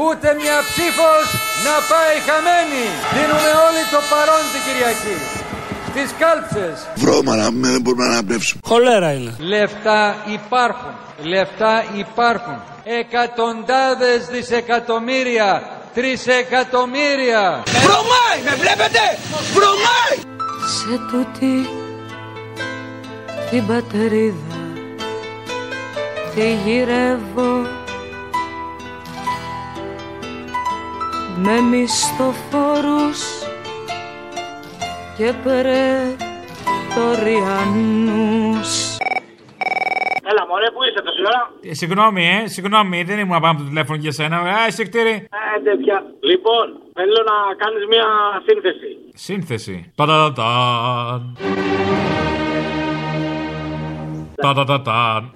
ούτε μια ψήφος να πάει χαμένη. Δίνουμε όλοι το παρόν την Κυριακή. Στις κάλψες. Βρώμα να μην δεν μπορούμε να αναπνεύσουμε. Χολέρα είναι. Λεφτά υπάρχουν. Λεφτά υπάρχουν. Εκατοντάδες δισεκατομμύρια. Τρισεκατομμύρια. Βρωμάει, με βλέπετε! Βρωμάει! Σε τούτη την πατρίδα τη γυρεύω με μισθοφόρους και πρετοριανούς Έλα, μωρέ, πού είσαι τόση ώρα; Ε, συγγνώμη, ε, συγγνώμη, δεν ήμουν πάνω από το τηλέφωνο για σένα. Α, είσαι κτήρι. Ε, τέτοια. Λοιπόν, θέλω να κάνεις μια σύνθεση. Σύνθεση. Τατατατάν. Τατατατάν.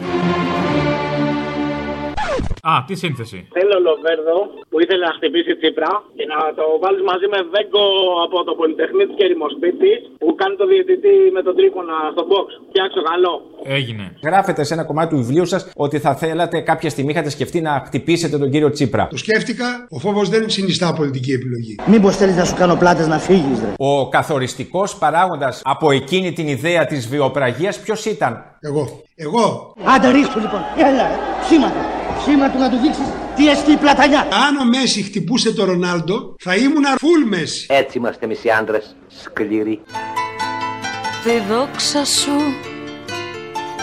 Α, τι σύνθεση. Θέλω Λοβέρδο που ήθελε να χτυπήσει Τσίπρα και να το βάλεις μαζί με Βέγκο από το Πολυτεχνείο και Ερημοσπίτη που κάνει το διαιτητή με τον Τρίκονα στο box. Φτιάξω καλό. Έγινε. Γράφετε σε ένα κομμάτι του βιβλίου σας ότι θα θέλατε κάποια στιγμή είχατε σκεφτεί να χτυπήσετε τον κύριο Τσίπρα. Το σκέφτηκα, ο φόβος δεν συνιστά πολιτική επιλογή. Μήπως θέλεις να σου κάνω πλάτες να φύγεις, ρε; Ο καθοριστικός παράγοντας από εκείνη την ιδέα της βιοπραγίας ποιος ήταν; Εγώ. Εγώ. Άντε ρίξου λοιπόν. Έλα, σήμα του. Σήμα του να του δείξεις τι εστί η πλατανιά. Αν ο Μέση χτυπούσε τον Ρονάλντο, θα ήμουν φουλ Μέση. Έτσι είμαστε εμείς οι άντρες. Σκληροί. Τη δόξα σου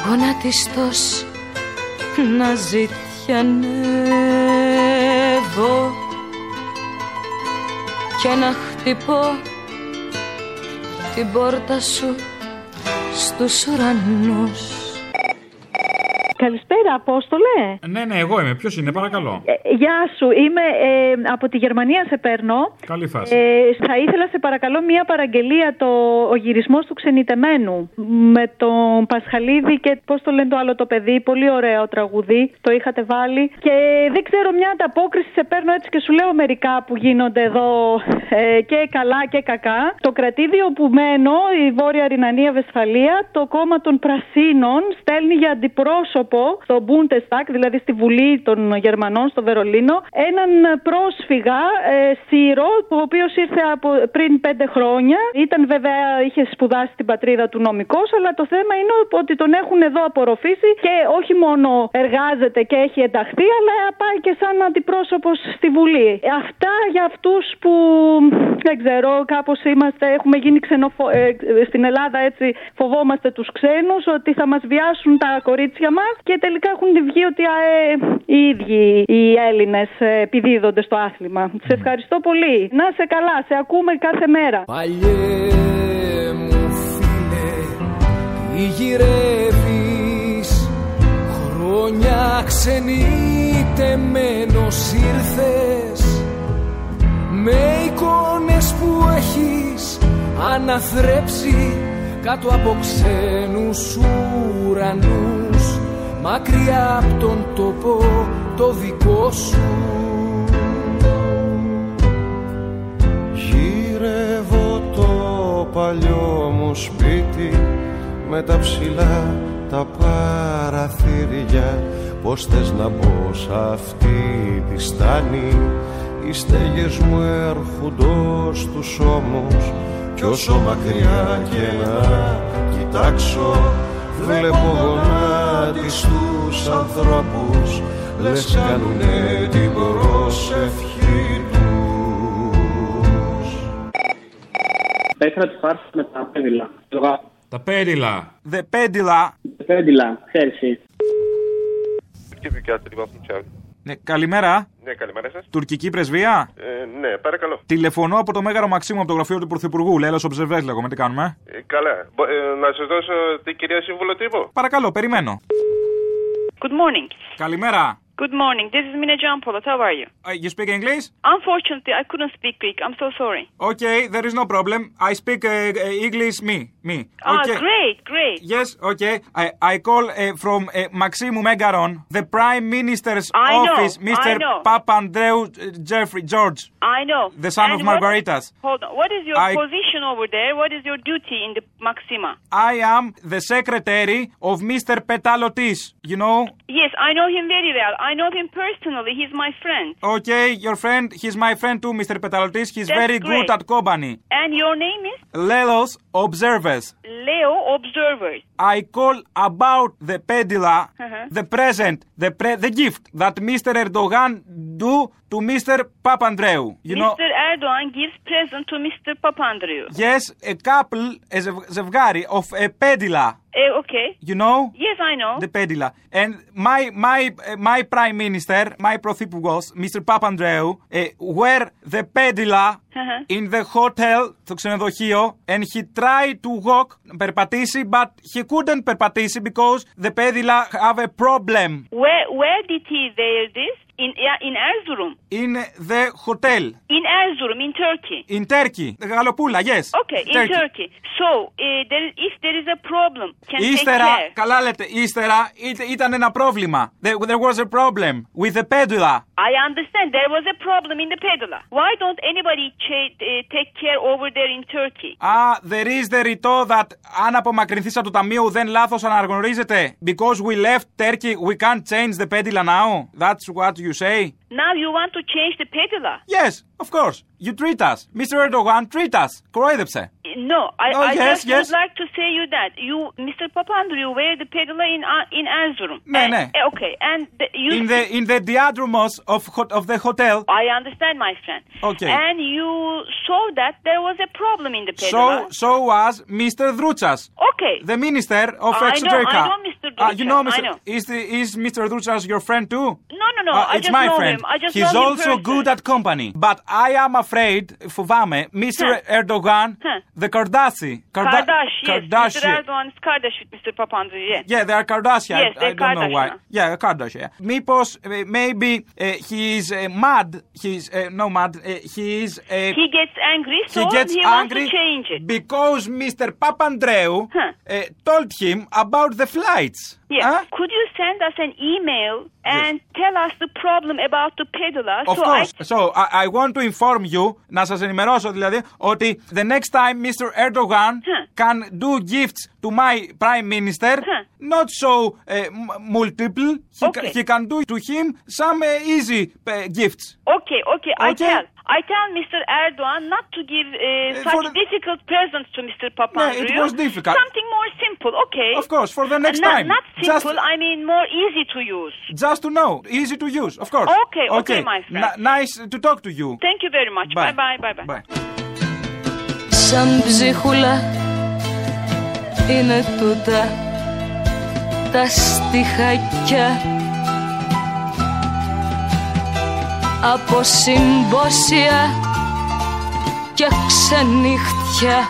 γονατιστός να ζητιανεύω και να χτυπώ την πόρτα σου στους ουρανούς Καλησπέρα, Απόστολε. Ναι, ναι, εγώ είμαι. Ποιος είναι, παρακαλώ. Ε, γεια σου, είμαι ε, από τη Γερμανία, σε παίρνω. Καλή φάση. Ε, θα ήθελα, σε παρακαλώ, μία παραγγελία. Το, ο γυρισμός του ξενιτεμένου. Με τον Πασχαλίδη και πώς το λένε το άλλο το παιδί. Πολύ ωραίο τραγουδί. Το είχατε βάλει. Και δεν ξέρω, μια ανταπόκριση σε παίρνω έτσι και σου λέω μερικά που γίνονται εδώ ε, και καλά και κακά. Το κρατήδιο που μένω, η Βόρεια Ρινανία Βεσφαλία, το κόμμα των Πρασίνων στέλνει για αντιπρόσωπο στο Bundestag, δηλαδή στη Βουλή των Γερμανών, στο Βερολίνο, έναν πρόσφυγα ε, Σύρο, ο οποίος ήρθε από πριν πέντε χρόνια. Ήταν βέβαια, είχε σπουδάσει στην πατρίδα του νομικός, αλλά το θέμα είναι ότι τον έχουν εδώ απορροφήσει και όχι μόνο εργάζεται και έχει ενταχθεί, αλλά πάει και σαν αντιπρόσωπος στη Βουλή. Αυτά για αυτούς που δεν ξέρω, κάπως είμαστε, έχουμε γίνει ξενοφο... ε, στην Ελλάδα έτσι φοβόμαστε τους ξένους, ότι θα μας βιάσουν τα κορίτσια μας. Και τελικά έχουν βγει ότι αε, οι ίδιοι οι Έλληνες επιδίδονται στο άθλημα. Του ευχαριστώ πολύ. Να σε καλά, σε ακούμε κάθε μέρα. Παλιέ μου φίλε, τι γυρεύεις; Χρόνια ξενιτεμένος ήρθες Με εικόνες που έχεις αναθρέψει Κάτω από ξένους ουρανούς Μακριά από τον τόπο το δικό σου. Γύρευω το παλιό μου σπίτι με τα ψηλά τα παραθύρια. Πώς θες να μπω σ' αυτή τη στάνη; Οι στέγες μου έρχονται στους ώμους Κι όσο μακριά και να κοιτάξω Βλέπω γονάτιστους ανθρώπους Λες κάνουνε την προσευχή τους Πέτρα τη φάρση με τα πέδιλα. Τα πέντιλα. Δε πέντιλα. Πέδιλα, ξέρεις. Και δικαιάστε την βαθμού Ναι, καλημέρα. Ναι, καλημέρα σας. Τουρκική πρεσβεία; Ε, ναι, παρακαλώ. Τηλεφωνώ από το Μέγαρο Μαξίμου από το γραφείο του Πρωθυπουργού. Λέλο Οψεβέ, λέγομαι. Τι κάνουμε; Ε, καλά. Μπο- ε, να σας δώσω την κυρία σύμβουλο τύπου. Παρακαλώ, περιμένω. Good morning. Καλημέρα. Good morning. This is Mina Jampoulos. How are you? Uh, you speak English? Unfortunately, I couldn't speak Greek. I'm so sorry. Okay, there is no problem. I speak uh, uh, English. Me, me. Ah, Okay. great, great. Yes, okay. I, I call uh, from uh, Maximu Megaron, the Prime Minister's I know, office, Mr. I know. Papandreou uh, Jeffrey George, I know. the son And of what- Margaritas. hold on. What is your I- position over there? What is your duty in the Maxima? I am the secretary of Mr. Petalotis. You know? Yes, I know him very well. I know him personally. He's my friend. Okay, your friend, he's my friend too, Mr. Petalotis. He's That's very good at company. And your name is Lelos Observers. Leo Observers. I call about the pedila, Uh-huh. the present, the pre- the gift that Mr. Erdogan do to Mr. Papandreou. You know, Mr. Erdogan gives present to Mr. Papandreou. yes, a couple, a ζευ- ζευγάρι of a pedila. Eh, okay. You know? Yes, I know. The pedila. And my my uh, my prime minister, my πρωθυπουργός, Mr. Papandreou, uh, were the pedila Uh-huh. in the hotel, στο ξενοδοχείο, and he tried to walk, περπατήσει, but he couldn't περπατήσει because the pedila have a problem Where where did he wear this? In yeah, in Erzurum. in the hotel In Erzurum, in Turkey. in Turkey. Γαλοπούλα, yes. Okay, in Turkey. So, uh, there, if there is a problem, can Ύστερα, take care. καλά λέτε, ύστερα είτε- ήταν ένα πρόβλημα. There, there was a problem with the pedula. I understand there was a problem in the pedala. Why don't anybody cha- uh, take care over there in Turkey? Ah, there is the rito that αν απομακρυνθείς από το ταμείο δεν λάθος αναγνωρίζεται. Because we left Turkey, we can't change the pedila now. That's what you say. Now you want to change the pedala? Yes, of course. You treat us. Mr. Erdogan, treat us. Κορόιδεψε. No, I, Oh, I yes, just yes. would like to say you that you, Mr. Papandreou, wear the pedala in uh, in Erzurum. Ναι, And- ναι. eh, Okay, and the, you. In the, in the diadromos of, hot- of the hotel. I understand, my friend. Okay. And you saw that there was a problem in the So, pedala. so was Mr. Drutsas. Okay. The minister of I know, Exoterica. I know Mr. Ah, you know, Drutsas, I Mr. know. Is, the, is Mr. Drutsas your friend too? No, no, no. Ah, I it's just my know friend. him. I just He's know him also person. good at company. But I am afraid, φοβάμαι, Mr. Huh. Erdogan, Huh. the Kardashian. Karda- Kardash, yes. Mr. Kardashian. Erdogan is Kardash with Mr. Papandreou, yes. Yeah, they are Kardashian. Yes, I, I they're don't know why. Kardashian. Yeah, Kardashian. Mipos, uh, maybe uh, he's uh, mad. He's uh, no mad. Uh, he's uh, He gets angry, so he gets wants angry to change it. because Mr. Papandreou uh, told him about the flights. Yeah. Huh? Could you send us an email and tell us the problem about the pedala? Of so course. I So I, I want to inform you, να σας ενημερώσω δηλαδή, ότι the next time Mr. Erdogan can do gifts to my prime minister, not so uh, m- multiple, he, ca- Okay. he can do to him some uh, easy uh, gifts. Okay, okay, I Okay. tell. I tell Mr. Erdogan not to give uh, such for the- difficult presents to Mr. Papandreou. it was difficult. Something more simple, okay? Of course, for the next not, time. Not Just- simple, I mean more easy to use. Just to know, easy to use, of course. Okay, okay, my friend. N- nice to talk to you. Thank you very much. Bye. Bye bye, bye bye. Σαν ψίχουλα Είναι τούτα τα στιχακιά. Από συμπόσια και ξενύχτια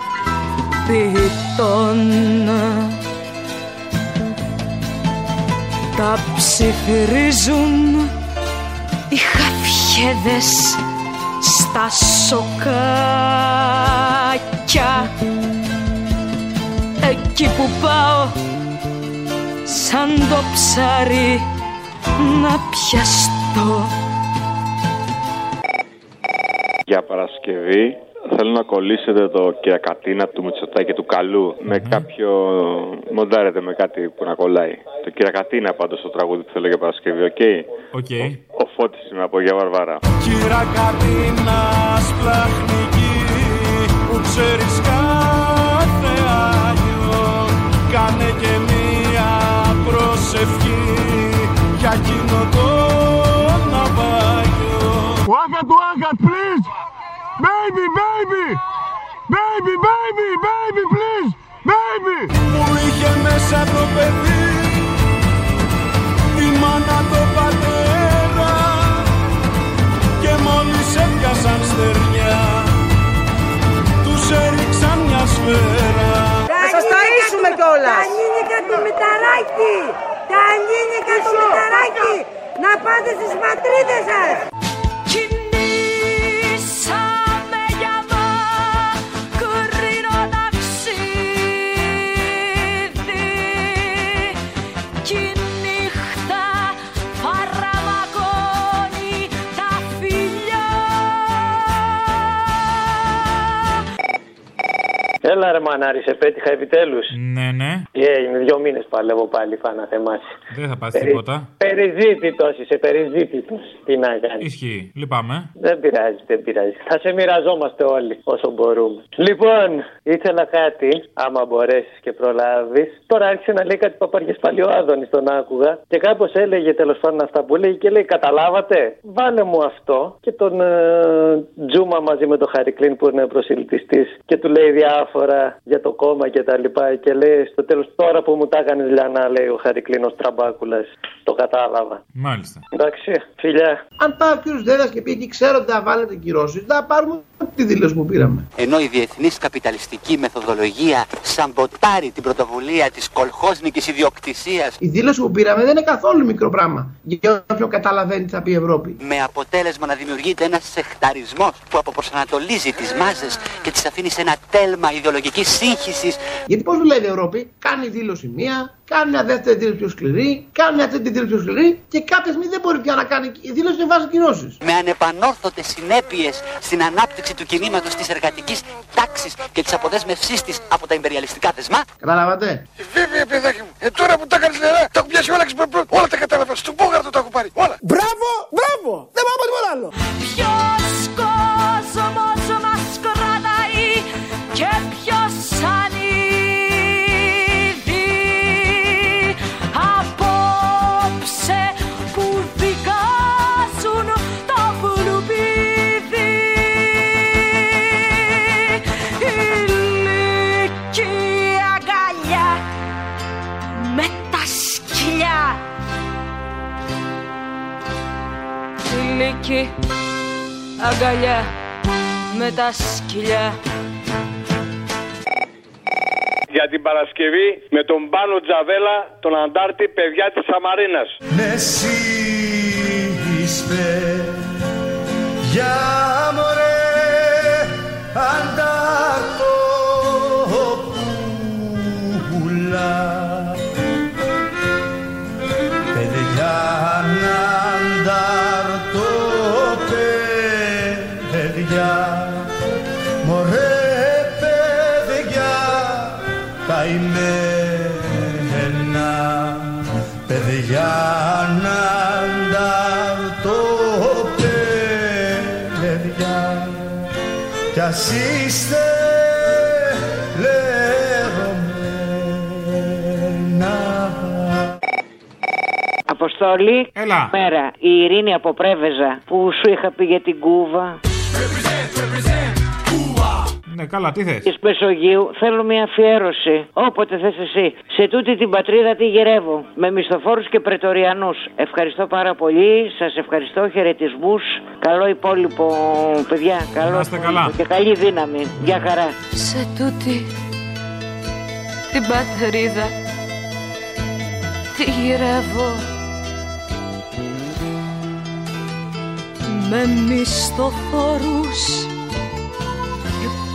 ποιητών τα ψιθυρίζουν οι χαφιέδες στα σοκάκια εκεί που πάω σαν το ψάρι να πιαστώ Για Παρασκευή θέλω να κολλήσετε το κυρακατίνα του Μητσοτάκη και του Κακλαμάνη με κάποιο. μοντάρετε με κάτι που να κολλάει. Το κυρακατίνα πάντως το τραγούδι που θέλω για Παρασκευή, οκ; ΟΚ. Ο Φώτης είμαι από για Βαρβάρα. Κύρα Κατίνα σπλαχνική που ξέρεις κάθε Άγιο κάνε και μία προσευχή για εκείνο το ναυάγιο Άκα του άκα, please! Baby, baby! Baby, baby, baby, please! Baby! Που είχε μέσα το παιδί τη μάνα το πατέρα και μόλις έπιασαν στεριά τους έριξαν μια σφαίρα Θα σας ταΐσουμε κιόλας. Τα νίνικα του Μηταράκη! Τα νίνικα του Μηταράκη! Να πάτε στις πατρίδες σας! Ρε μανάρι, σε πέτυχα επιτέλους. Ναι, ναι. Τι έγινε, δυο μήνες παλεύω πάλι, φάνα θεμάσει. Δεν θα πας τίποτα. Περιζήτητος είσαι, περιζήτητος. Τι να κάνεις. Ισχύει. Λυπάμαι. Δεν πειράζει, δεν πειράζει. Θα σε μοιραζόμαστε όλοι όσο μπορούμε. Λοιπόν, ήθελα κάτι, άμα μπορέσεις και προλάβεις. Τώρα άρχισε να λέει κάτι παπαριές πάλι ο Άδωνη, τον άκουγα. Και κάπως έλεγε τέλος πάντων αυτά που λέει και λέει: Καταλάβατε, βάλε μου αυτό. Και τον ε, Τζούμα μαζί με τον Χαρικλίν που είναι προσιλητιστή και του λέει διάφορα για το κόμμα και τα λοιπά. Και λέει στο τέλος, τώρα που μου τα έκανε λιανά, λέει ο Χαρικλίν ω τραμπάκουλας. Το κατάλαβα. Μάλιστα. Εντάξει, φιλιά. Αν πάει ο κύριος Δέδα και πει εκεί ξέρω ότι θα βάλετε κυρώσεις, θα πάρουμε τη δήλωση που πήραμε. Ενώ η διεθνής καπιταλιστική μεθοδολογία σαμποτάρει την πρωτοβουλία της κολχόσνικης ιδιοκτησίας Η δήλωση που πήραμε δεν είναι καθόλου μικρό πράγμα. Για όποιον καταλαβαίνει τι θα πει η Ευρώπη. με αποτέλεσμα να δημιουργείται ένας σεχταρισμός που αποπροσανατολίζει τις μάζες και τις αφήνει σε ένα τέλμα ιδεολογικής σύγχυσης Γιατί πώς δουλεύει η Ευρώπη, κάνει δήλωση μία, κάνει μια δεύτερη δήλωση πιο σκληρή, κάνει μια τρίτη δήλωση πιο σκληρή και κάποια στιγμή δεν μπορεί πια να κάνει η δήλωση και βάζει κυρώσεις. με ανεπανόρθωτες συνέπειες στην ανάπτυξη του κινήματος της εργατικής τάξης και της αποδέσμευσής της από τα υπεριαλιστικά θεσμά Καταλάβατε; Βέβαια, παιδάκι μου. Ε, τώρα που τα έκανες νερά, τα έχω πιάσει όλα ξυπνοπρό. Όλα τα κατάλαβα. Στον Μπόγαρτο τα έχω πάρει. Όλα. Μπράβο, μπράβο! Δεν πάω τίποτα άλλο. Ποιος κόσμος μας κρατάει και ποιος ανήδει αγκαλιά με τα σκυλιά Για την Παρασκευή με τον Πάνο Τζαβέλα, τον Αντάρτη, παιδιά της Σαμαρίνας. Ναι, εσύ είστε για μωρέ αντάρτο πουλά παιδιά να καημένα παιδιά να αντάρτω παιδιά κι ας είστε λερωμένα Αποστόλη, Έλα. μέρα. Η Ειρήνη από Πρέβεζα που σου είχα πει για την Κούβα; Ναι, καλά, τι θες; Της Μεσογείου θέλω μια αφιέρωση. Όποτε θες εσύ. Σε τούτη την πατρίδα τη γυρεύω. Με μισθοφόρους και πρετοριανούς. Ευχαριστώ πάρα πολύ. Σας ευχαριστώ. Χαιρετισμούς. Καλό υπόλοιπο, παιδιά. Καλό Να είστε καλά. και καλή δύναμη. Γεια χαρά. Σε τούτη την πατρίδα τη γυρεύω με μισθοφόρους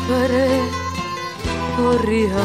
και πρετοριανούς.